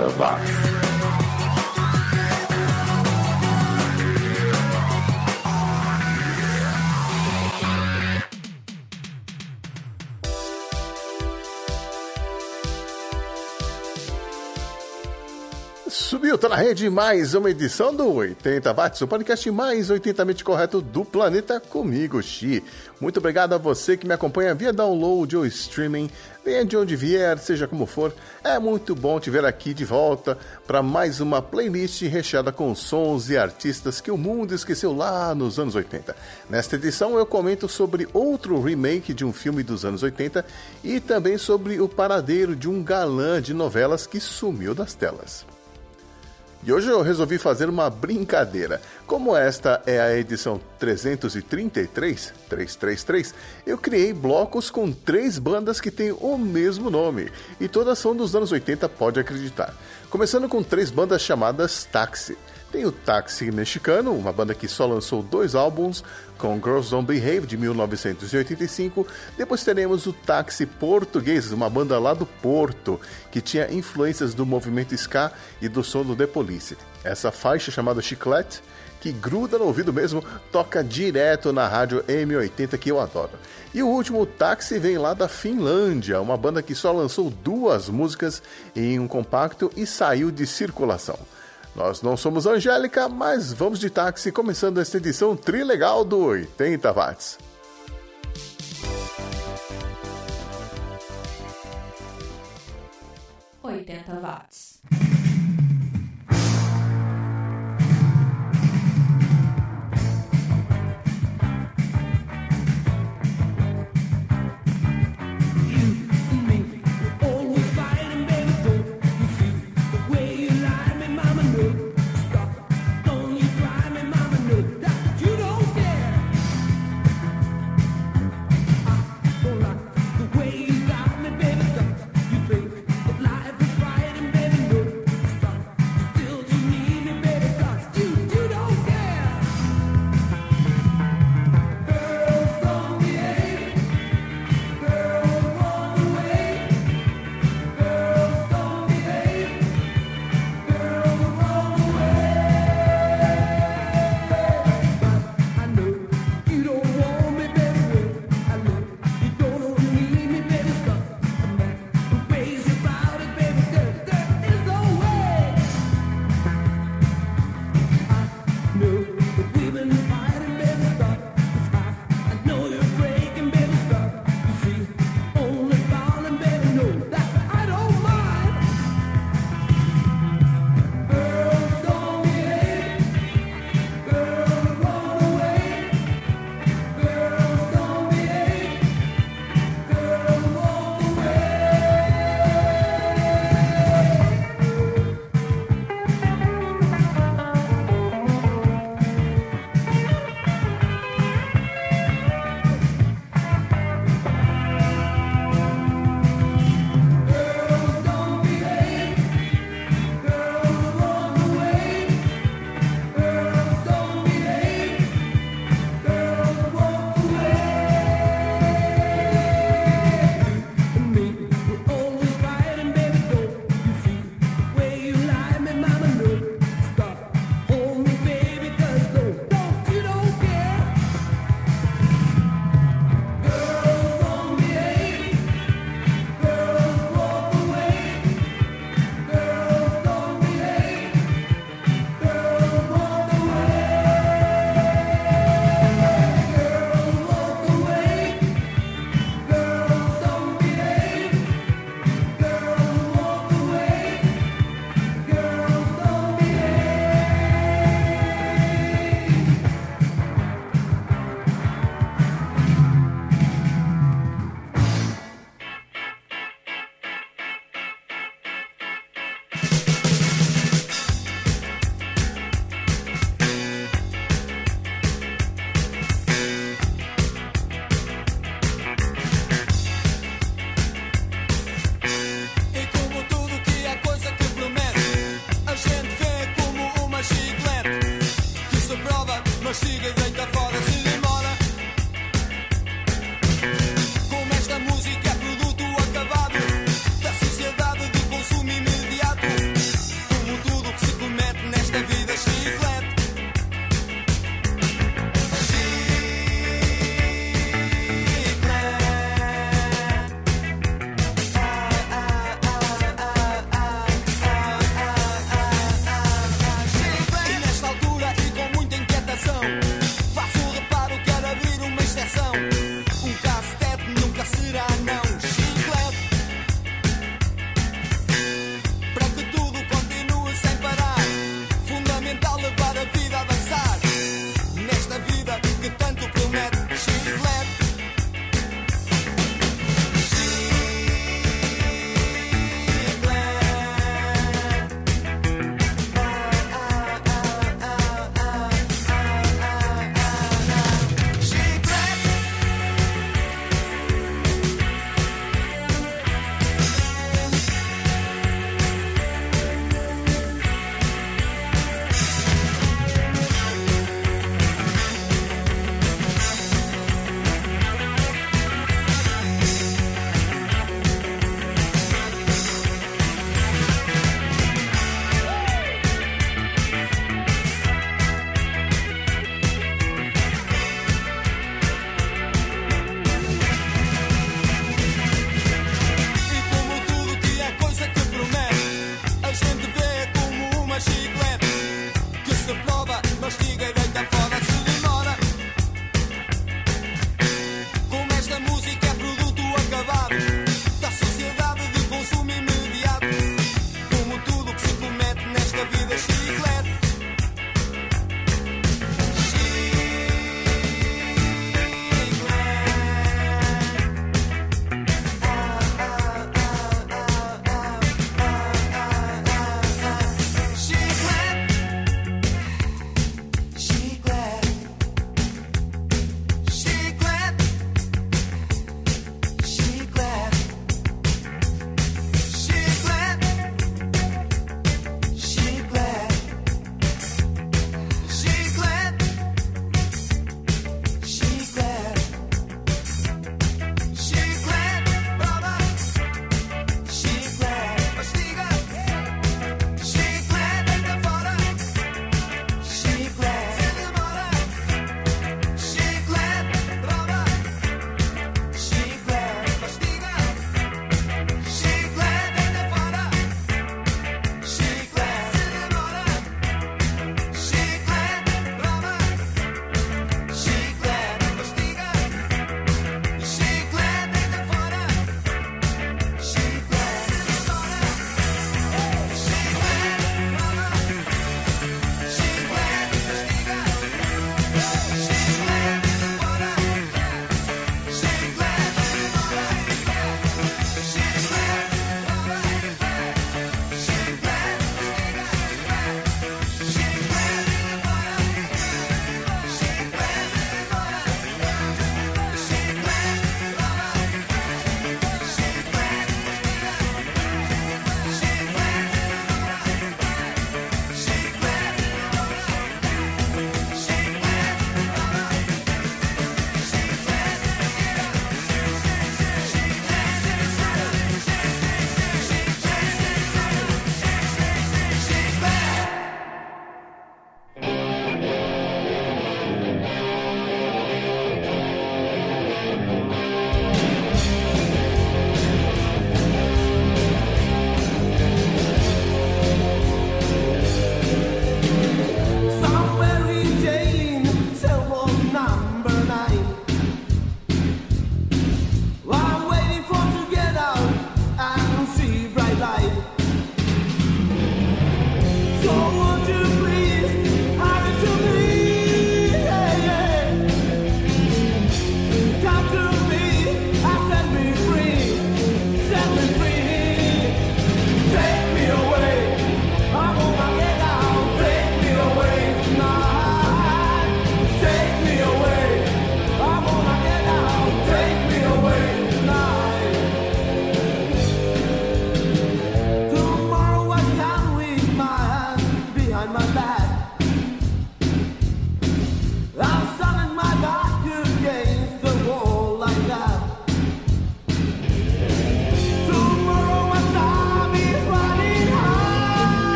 80 watts. Tá na rede mais uma edição do 80 Watts, o podcast mais 80mente correto do planeta comigo, Xi. Muito obrigado a você que me acompanha via download ou streaming, venha de onde vier, seja como for. É muito bom te ver aqui de volta para mais uma playlist recheada com sons e artistas que o mundo esqueceu lá nos anos 80. Nesta edição eu comento sobre outro remake de um filme dos anos 80 e também sobre o paradeiro de um galã de novelas que sumiu das telas. E hoje eu resolvi fazer uma brincadeira. Como esta é a edição 333, 333, eu criei blocos com três bandas que têm o mesmo nome. E todas são dos anos 80, pode acreditar. Começando com três bandas chamadas Taxi. Tem o Taxi Mexicano, uma banda que só lançou dois álbuns, com Girls Don't Behave, de 1985. Depois teremos o Taxi Português, uma banda lá do Porto, que tinha influências do movimento ska e do som do The Police. Essa faixa chamada Chiclete, que gruda no ouvido mesmo, toca direto na rádio M80 que eu adoro. E o último, o Taxi, vem lá da Finlândia, uma banda que só lançou duas músicas em um compacto e saiu de circulação. Nós não somos Angélica, mas vamos de táxi, começando esta edição trilegal do 80 watts. Oitenta watts.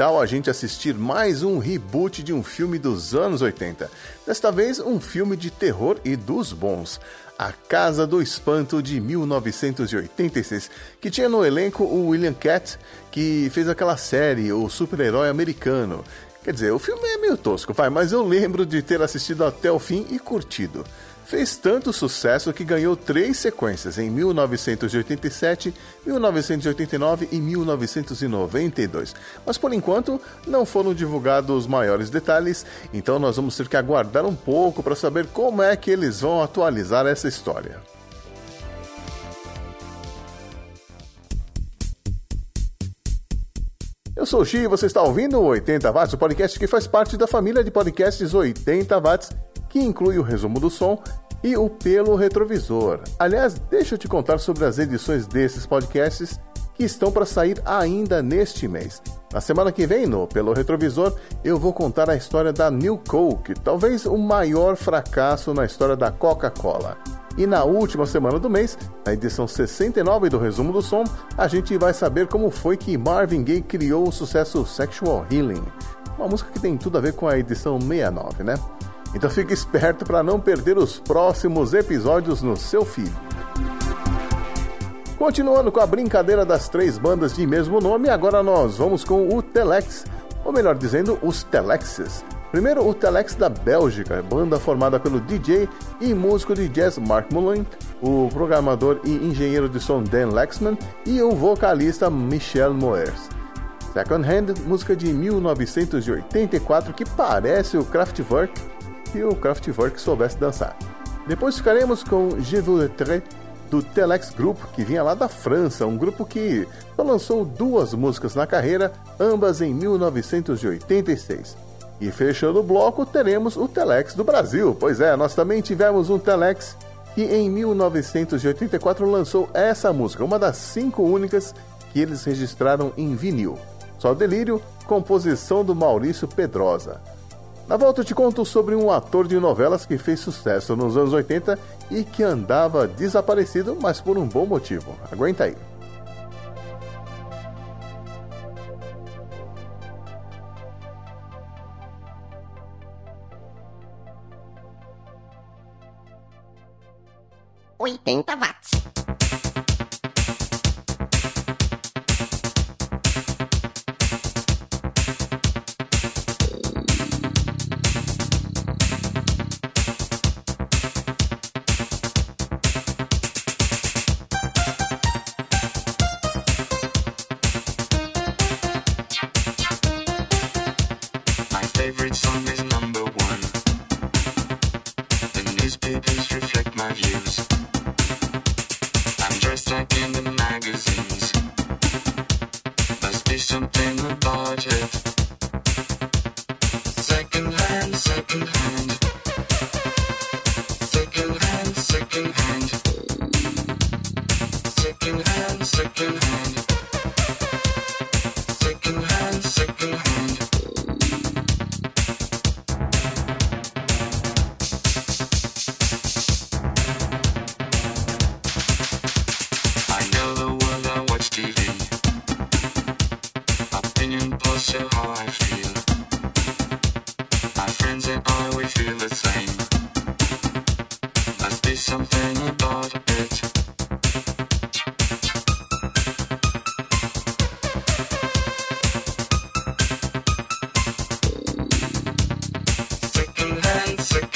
Tal a gente assistir mais um reboot de um filme dos anos 80? Desta vez, um filme de terror e dos bons. A Casa do Espanto de 1986, que tinha no elenco o William Catt, que fez aquela série, O Super-Herói Americano. Quer dizer, o filme é meio tosco, vai, mas eu lembro de ter assistido até o fim e curtido fez tanto sucesso que ganhou três sequências em 1987, 1989 e 1992. Mas por enquanto não foram divulgados maiores detalhes, então nós vamos ter que aguardar um pouco para saber como é que eles vão atualizar essa história. Eu sou o Xi e você está ouvindo o 80 Watts, o podcast que faz parte da família de podcasts 80 Watts que inclui o resumo do som e o pelo retrovisor. Aliás, deixa eu te contar sobre as edições desses podcasts que estão para sair ainda neste mês. Na semana que vem, no Pelo Retrovisor, eu vou contar a história da New Coke, talvez o maior fracasso na história da Coca-Cola. E na última semana do mês, na edição 69 do Resumo do Som, a gente vai saber como foi que Marvin Gaye criou o sucesso Sexual Healing, uma música que tem tudo a ver com a edição 69, né? Então fique esperto para não perder os próximos episódios no seu feed. Continuando com a brincadeira das três bandas de mesmo nome, agora nós vamos com o Telex, ou melhor dizendo, os Telexes. Primeiro, o Telex da Bélgica, banda formada pelo DJ e músico de jazz Mark Mullen, o programador e engenheiro de som Dan Lexman e o vocalista Michel Moers. Second Hand, música de 1984 que parece o Kraftwerk, e o Kraftwerk soubesse dançar. Depois ficaremos com Je Voudrais do Telex Group, que vinha lá da França, um grupo que só lançou duas músicas na carreira, ambas em 1986. E fechando o bloco, teremos o Telex do Brasil. Pois é, nós também tivemos um Telex que em 1984 lançou essa música, uma das cinco únicas que eles registraram em vinil. Só Delírio, composição do Maurício Pedrosa. Na volta eu te conto sobre um ator de novelas que fez sucesso nos anos 80 e que andava desaparecido, mas por um bom motivo. Aguenta aí. Oitenta watts.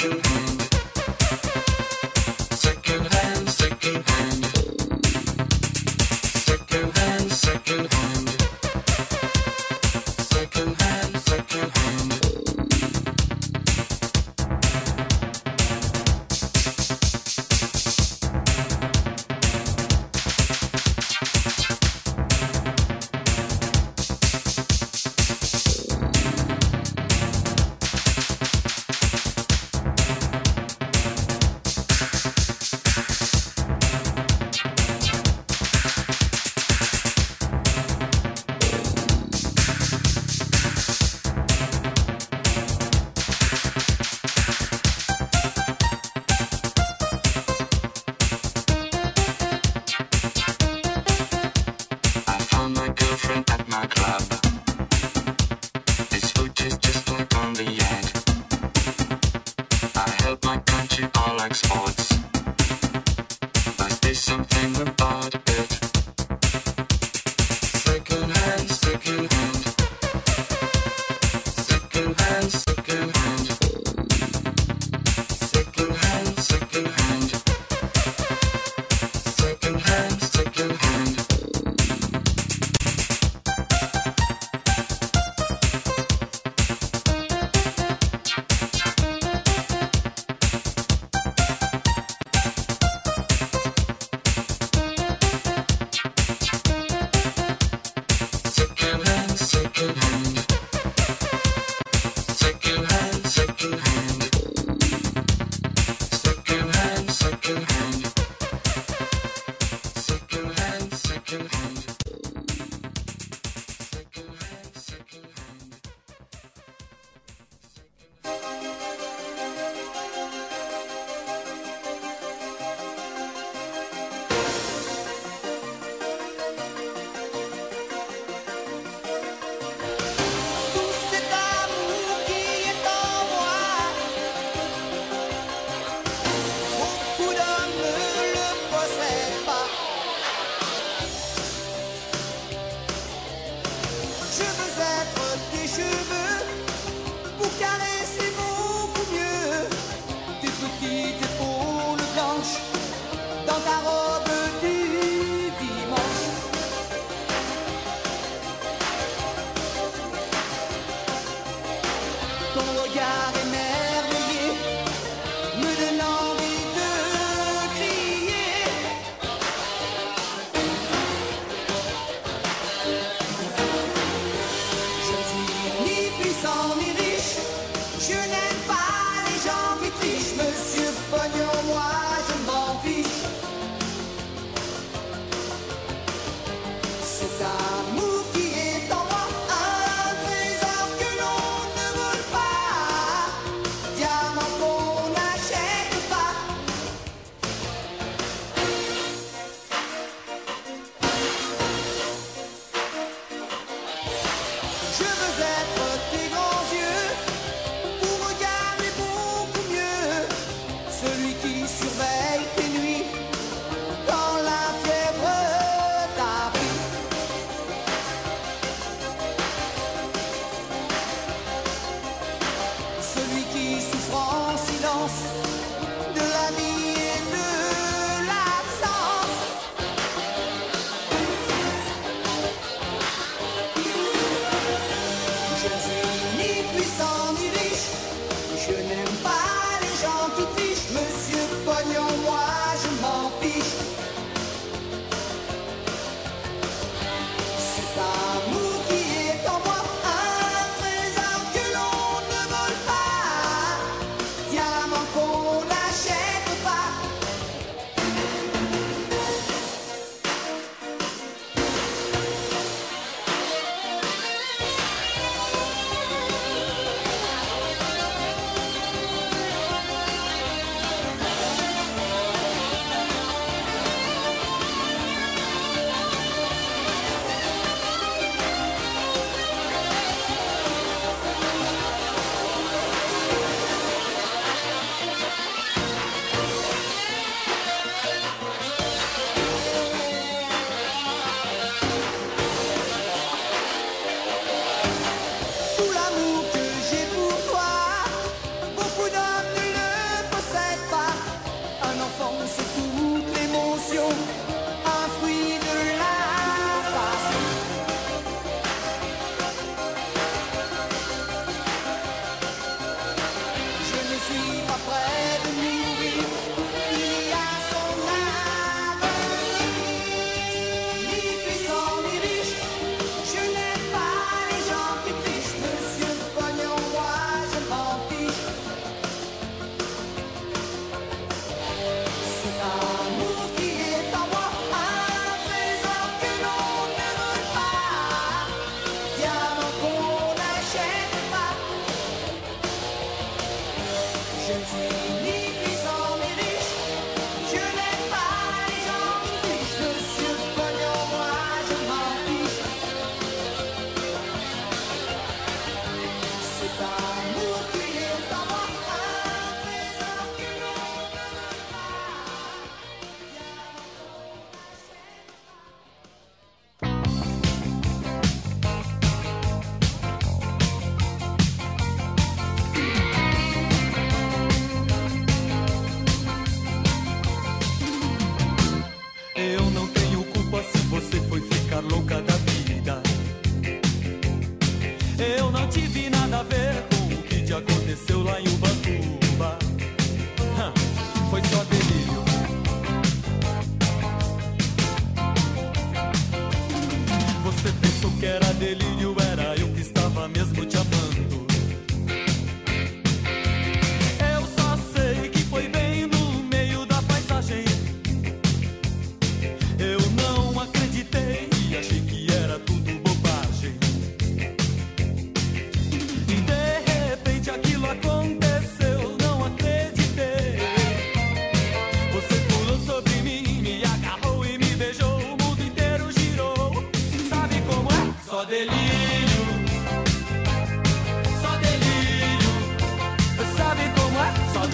Thank you.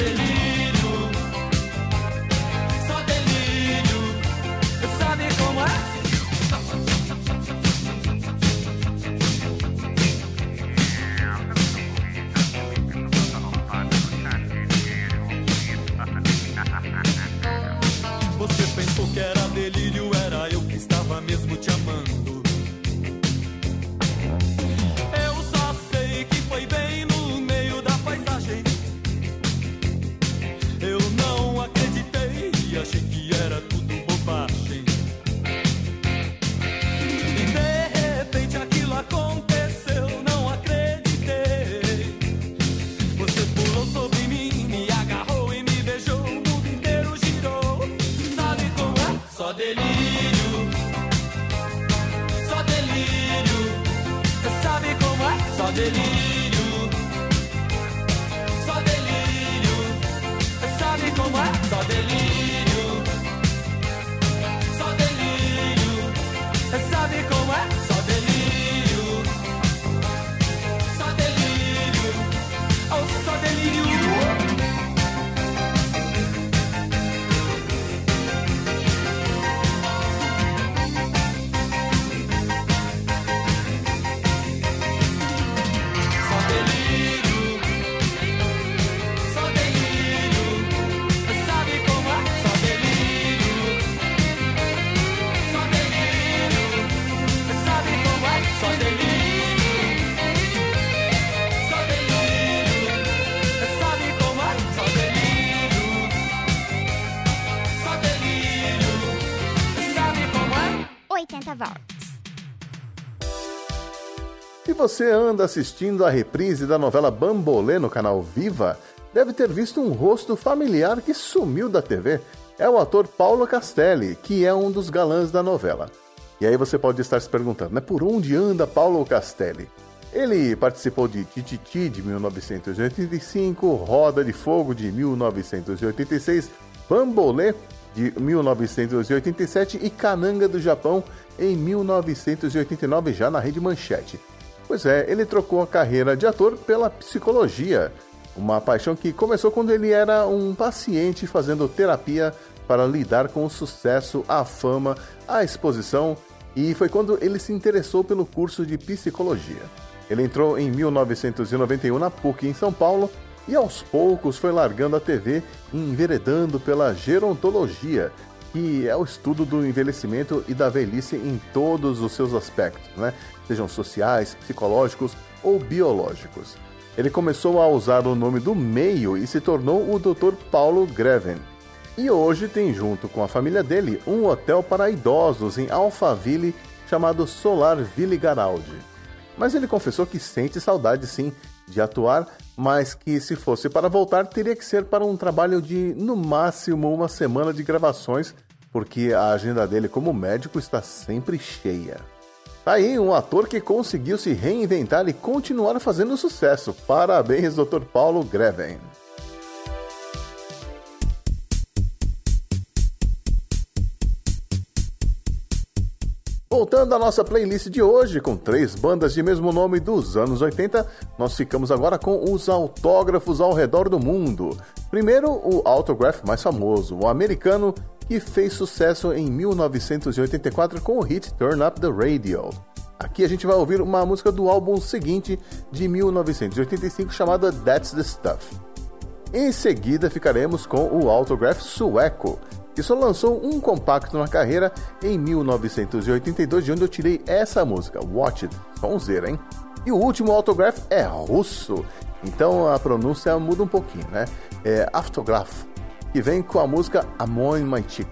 É? 80 watts. Se você anda assistindo a reprise da novela Bambolê no canal Viva, deve ter visto um rosto familiar que sumiu da TV. É o ator Paulo Castelli, que é um dos galãs da novela. E aí você pode estar se perguntando, né, por onde anda Paulo Castelli? Ele participou de Tititi de 1985, Roda de Fogo de 1986, Bambolê de 1987 e Cananga do Japão em 1989 já na Rede Manchete. Pois é, ele trocou a carreira de ator pela psicologia, uma paixão que começou quando ele era um paciente fazendo terapia para lidar com o sucesso, a fama, a exposição, e foi quando ele se interessou pelo curso de psicologia. Ele entrou em 1991 na PUC em São Paulo e aos poucos foi largando a TV e enveredando pela gerontologia, que é o estudo do envelhecimento e da velhice em todos os seus aspectos, né? sejam sociais, psicológicos ou biológicos. Ele começou a usar o nome do meio e se tornou o Dr. Paulo Greven. E hoje tem junto com a família dele um hotel para idosos em Alphaville chamado Solar Ville Garaldi. Mas ele confessou que sente saudade sim de atuar, mas que se fosse para voltar teria que ser para um trabalho de no máximo uma semana de gravações, porque a agenda dele como médico está sempre cheia. Tá aí um ator que conseguiu se reinventar e continuar fazendo sucesso. Parabéns, Dr. Paulo Greven. Voltando à nossa playlist de hoje, com três bandas de mesmo nome dos anos 80, nós ficamos agora com os autógrafos ao redor do mundo. Primeiro, o autograph mais famoso, o americano que fez sucesso em 1984 com o hit Turn Up the Radio. Aqui a gente vai ouvir uma música do álbum seguinte, de 1985, chamada That's the Stuff. Em seguida, ficaremos com o Autograph sueco, e só lançou um compacto na carreira em 1982, de onde eu tirei essa música, Watch It, sonzeira, hein? E o último autograph é russo, então a pronúncia muda um pouquinho, né? É Autograph, que vem com a música Amon Mantic,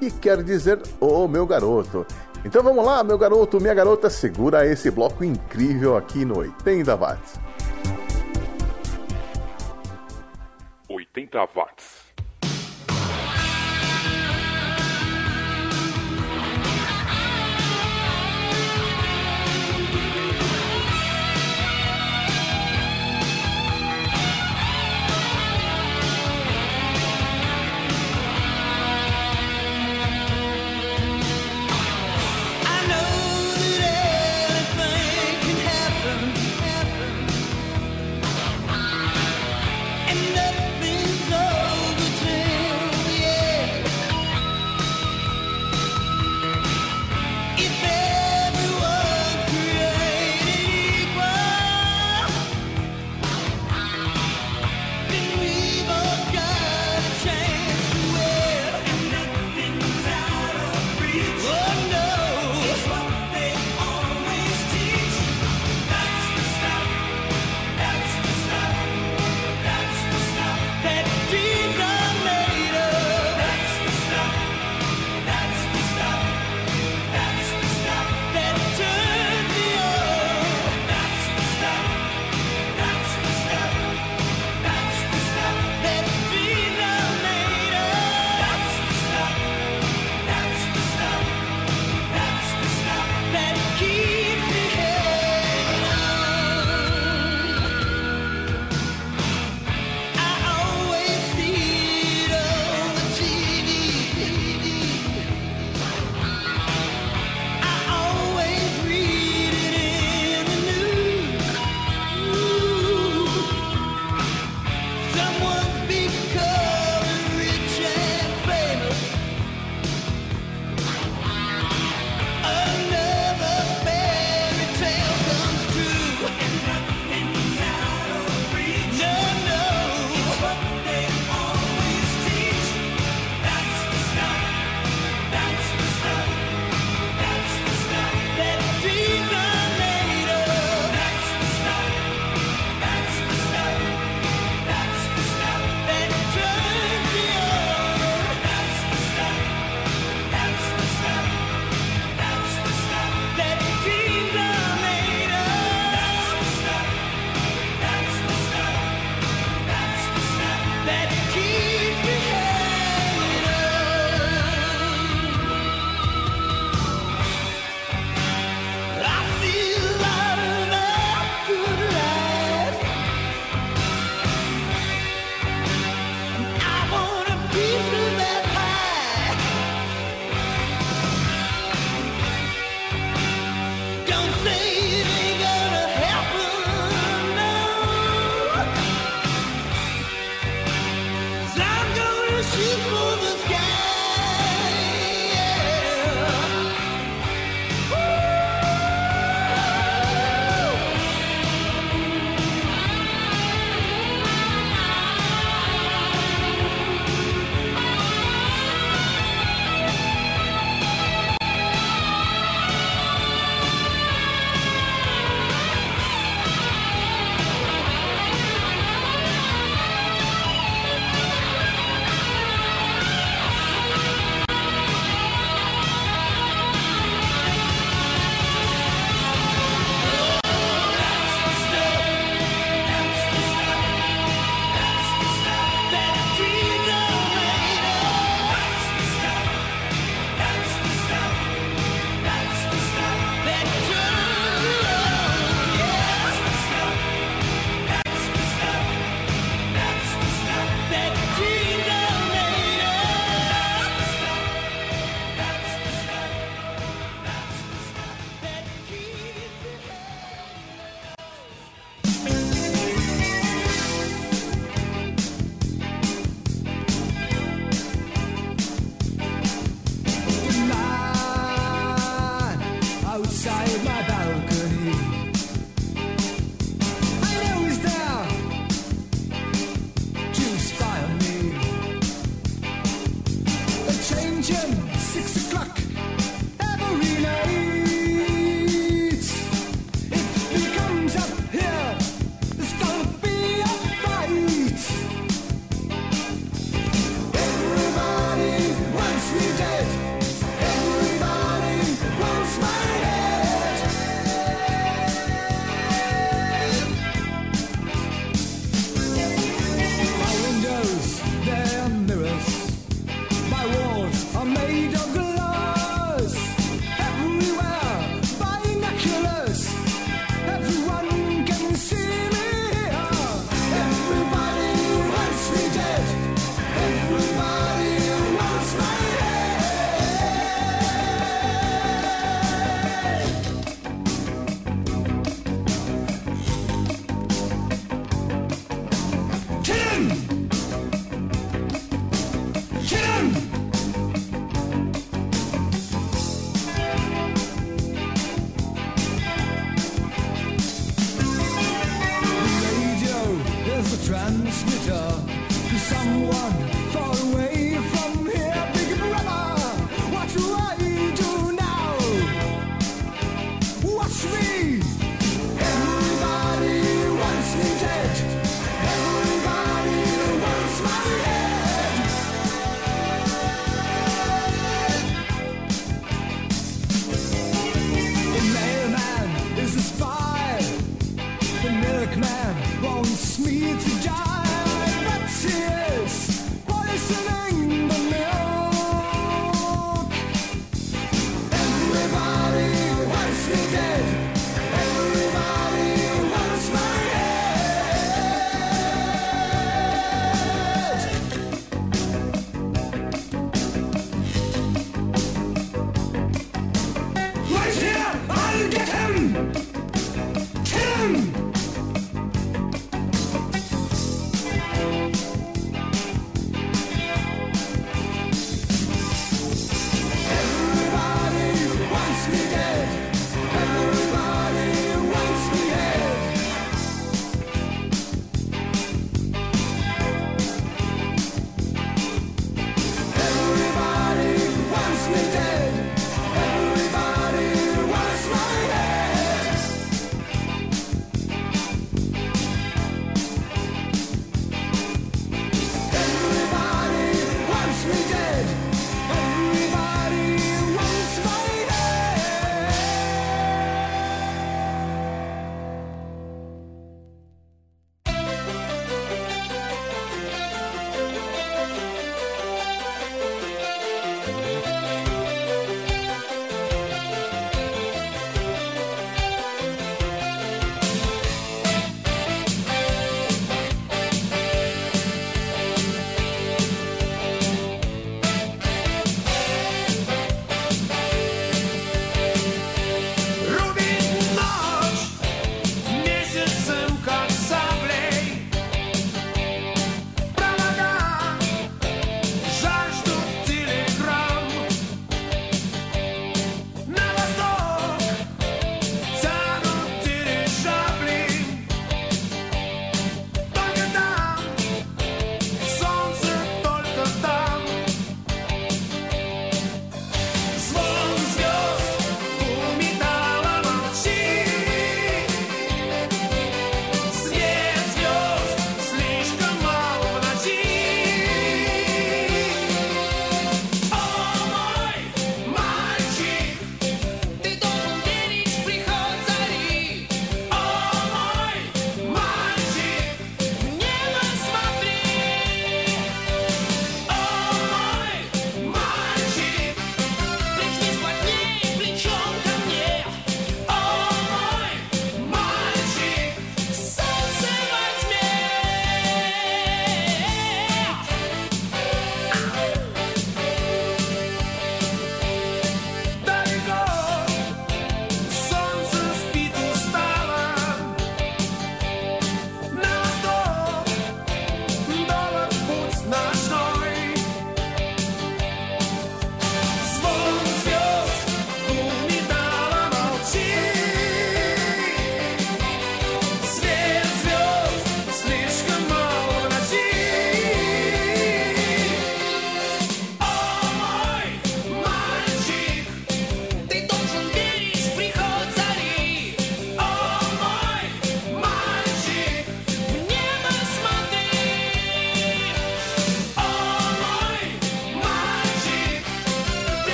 que quer dizer O oh, Meu Garoto. Então vamos lá, meu garoto, minha garota, segura esse bloco incrível aqui no 80 Watts. 80 Watts.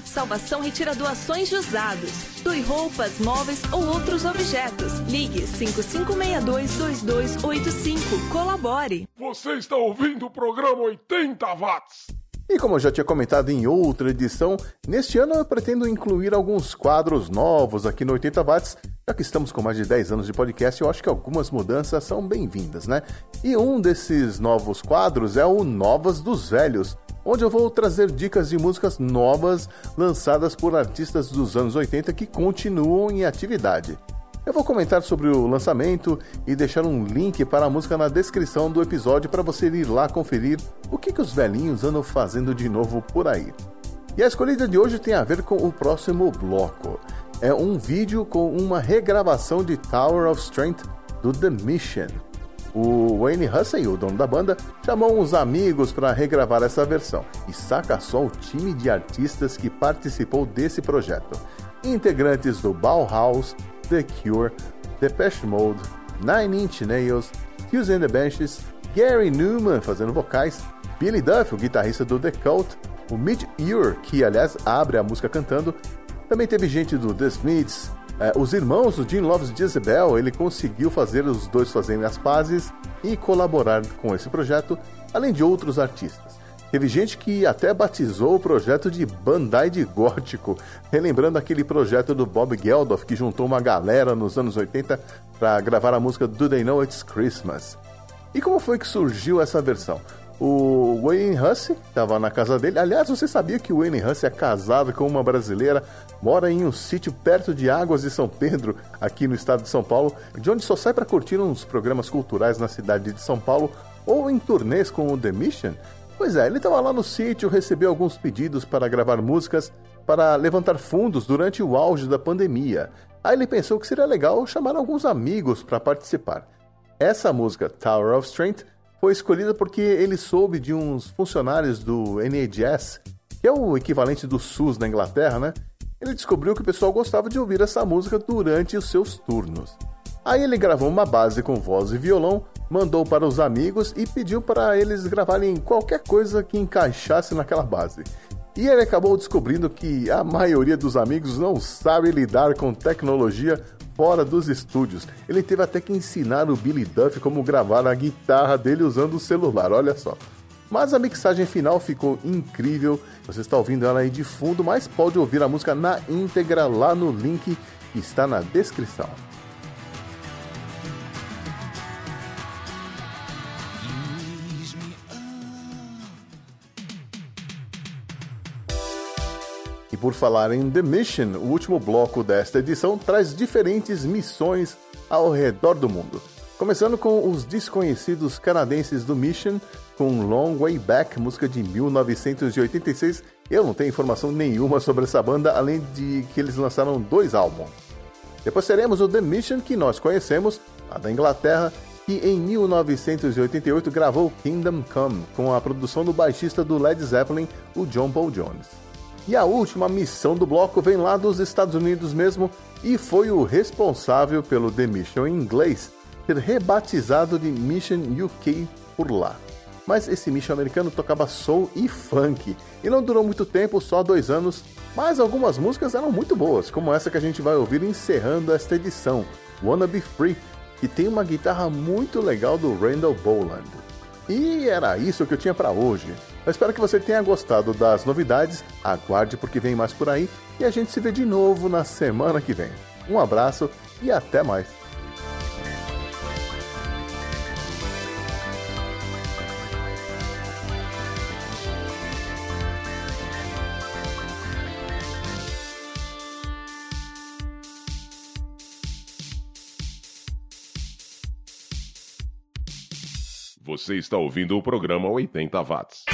De Salvação retira doações de usados. Doe roupas, móveis ou outros objetos. Ligue 5562-2285. Colabore. Você está ouvindo o programa 80 Watts. E como eu já tinha comentado em outra edição, neste ano eu pretendo incluir alguns quadros novos aqui no 80 Watts, já que estamos com mais de 10 anos de podcast, eu acho que algumas mudanças são bem-vindas, né? E um desses novos quadros é o Novas dos Velhos, onde eu vou trazer dicas de músicas novas lançadas por artistas dos anos 80 que continuam em atividade. Eu vou comentar sobre o lançamento e deixar um link para a música na descrição do episódio para você ir lá conferir o que, que os velhinhos andam fazendo de novo por aí. E a escolhida de hoje tem a ver com o próximo bloco. É um vídeo com uma regravação de Tower of Strength do The Mission. O Wayne Hussey, o dono da banda, chamou uns amigos para regravar essa versão e saca só o time de artistas que participou desse projeto. Integrantes do Bauhaus, The Cure, Depeche Mode, Nine Inch Nails, Fuse and the Benches, Gary Newman fazendo vocais, Billy Duff, o guitarrista do The Cult, o Mitch Ure, que aliás abre a música cantando, também teve gente do The Smiths, eh, os irmãos do Gene Loves Jezebel, ele conseguiu fazer os dois fazerem as pazes e colaborar com esse projeto, além de outros artistas. Teve gente que até batizou o projeto de Bandai de Gótico, relembrando aquele projeto do Bob Geldof que juntou uma galera nos anos 80 para gravar a música Do They Know It's Christmas. E como foi que surgiu essa versão? O Wayne Hussey estava na casa dele. Aliás, você sabia que o Wayne Hussey é casado com uma brasileira, mora em um sítio perto de Águas de São Pedro, aqui no estado de São Paulo, de onde só sai para curtir uns programas culturais na cidade de São Paulo ou em turnês com o The Mission? Pois é, ele estava lá no sítio, recebeu alguns pedidos para gravar músicas para levantar fundos durante o auge da pandemia. Aí ele pensou que seria legal chamar alguns amigos para participar. Essa música, Tower of Strength, foi escolhida porque ele soube de uns funcionários do NHS, que é o equivalente do SUS na Inglaterra, né? Ele descobriu que o pessoal gostava de ouvir essa música durante os seus turnos. Aí ele gravou uma base com voz e violão, mandou para os amigos e pediu para eles gravarem qualquer coisa que encaixasse naquela base. E ele acabou descobrindo que a maioria dos amigos não sabe lidar com tecnologia fora dos estúdios. Ele teve até que ensinar o Billy Duff como gravar a guitarra dele usando o celular, olha só. Mas a mixagem final ficou incrível. Você está ouvindo ela aí de fundo, mas pode ouvir a música na íntegra lá no link que está na descrição. E por falar em The Mission, o último bloco desta edição traz diferentes missões ao redor do mundo. Começando com os desconhecidos canadenses do Mission, com Long Way Back, música de 1986. Eu não tenho informação nenhuma sobre essa banda, além de que eles lançaram dois álbuns. Depois teremos o The Mission, que nós conhecemos, lá da Inglaterra, que em 1988 gravou Kingdom Come, com a produção do baixista do Led Zeppelin, o John Paul Jones. E a última missão do bloco vem lá dos Estados Unidos mesmo e foi o responsável pelo The Mission em inglês ter rebatizado de Mission UK por lá. Mas esse Mission americano tocava soul e funk e não durou muito tempo, só dois anos, mas algumas músicas eram muito boas, como essa que a gente vai ouvir encerrando esta edição, Wanna Be Free, que tem uma guitarra muito legal do Randall Boland. E era isso que eu tinha para hoje. Eu espero que você tenha gostado das novidades. Aguarde porque vem mais por aí e a gente se vê de novo na semana que vem. Um abraço e até mais. Você está ouvindo o programa 80 Watts.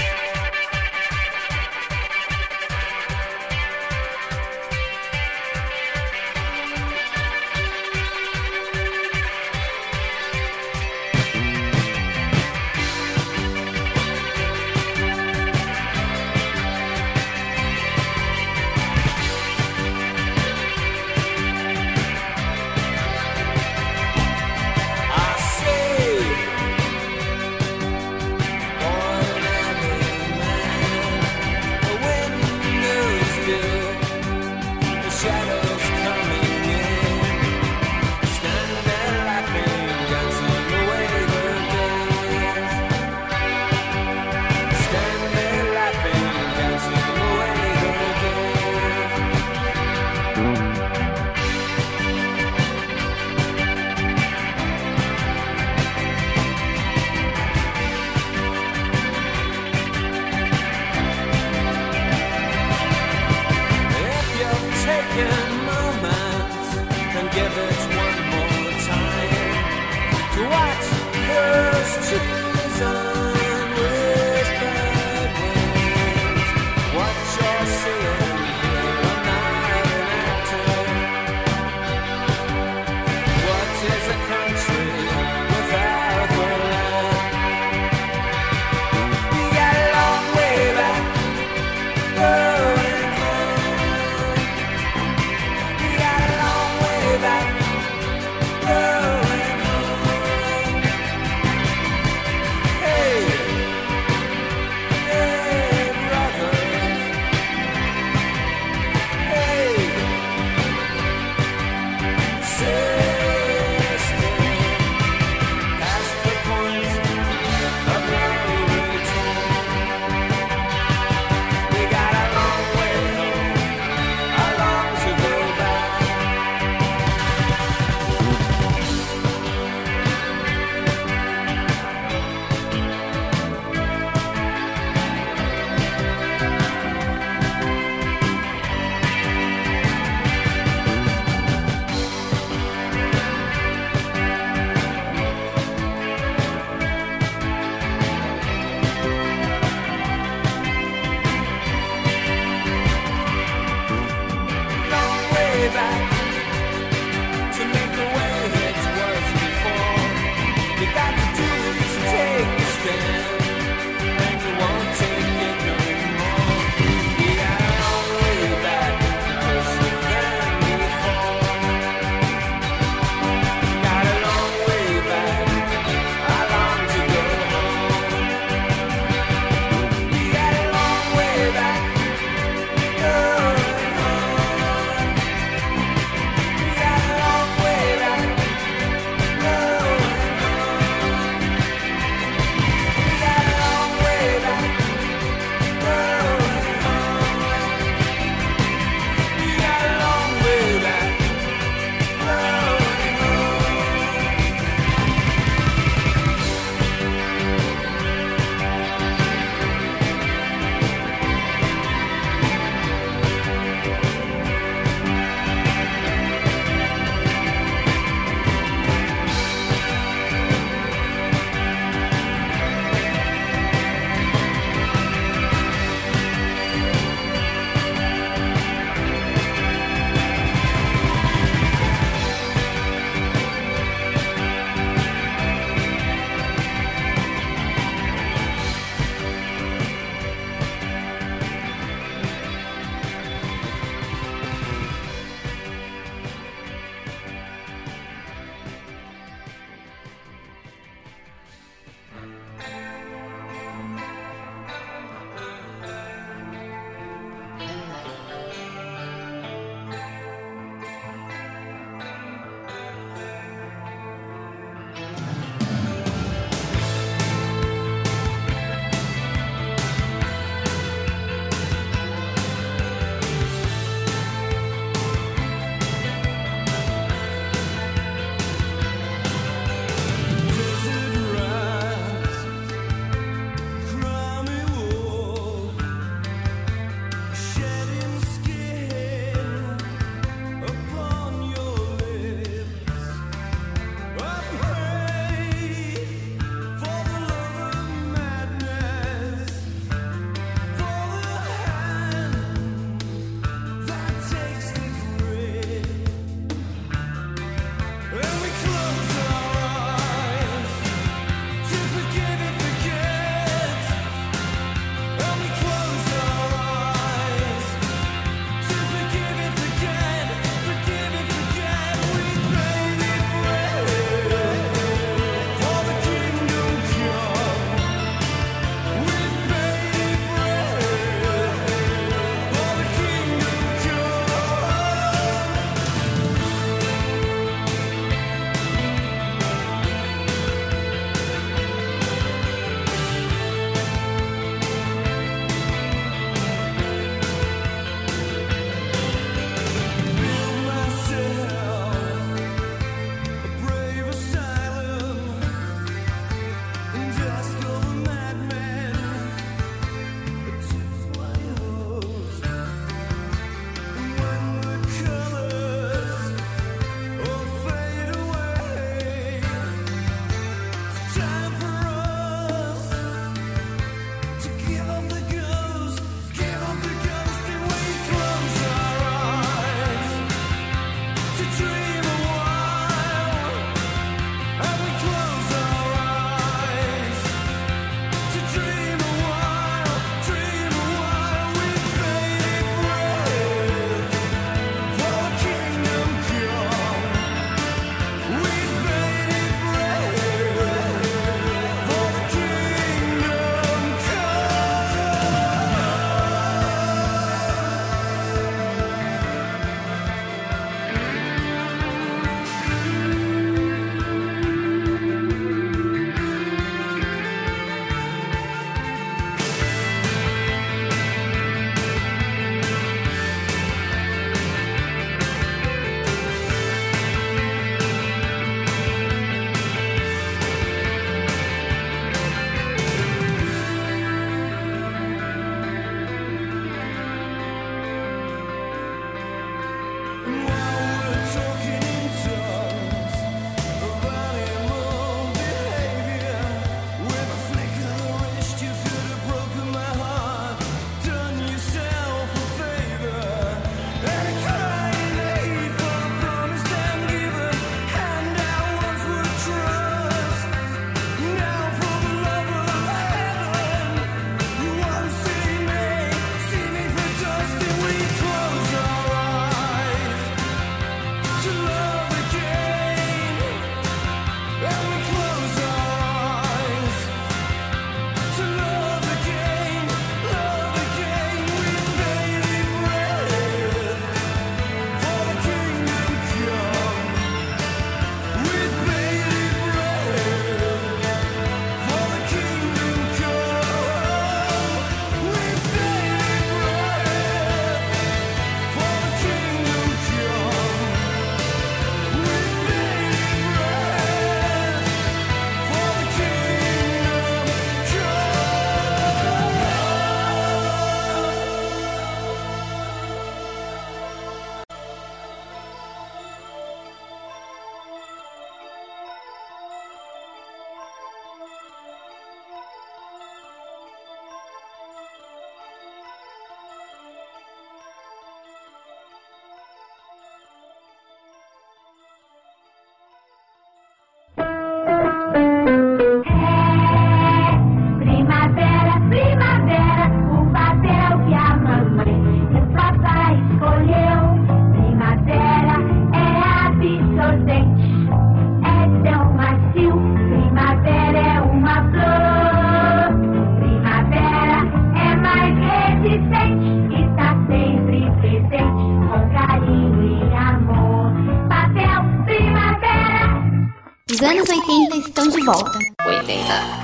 我也没看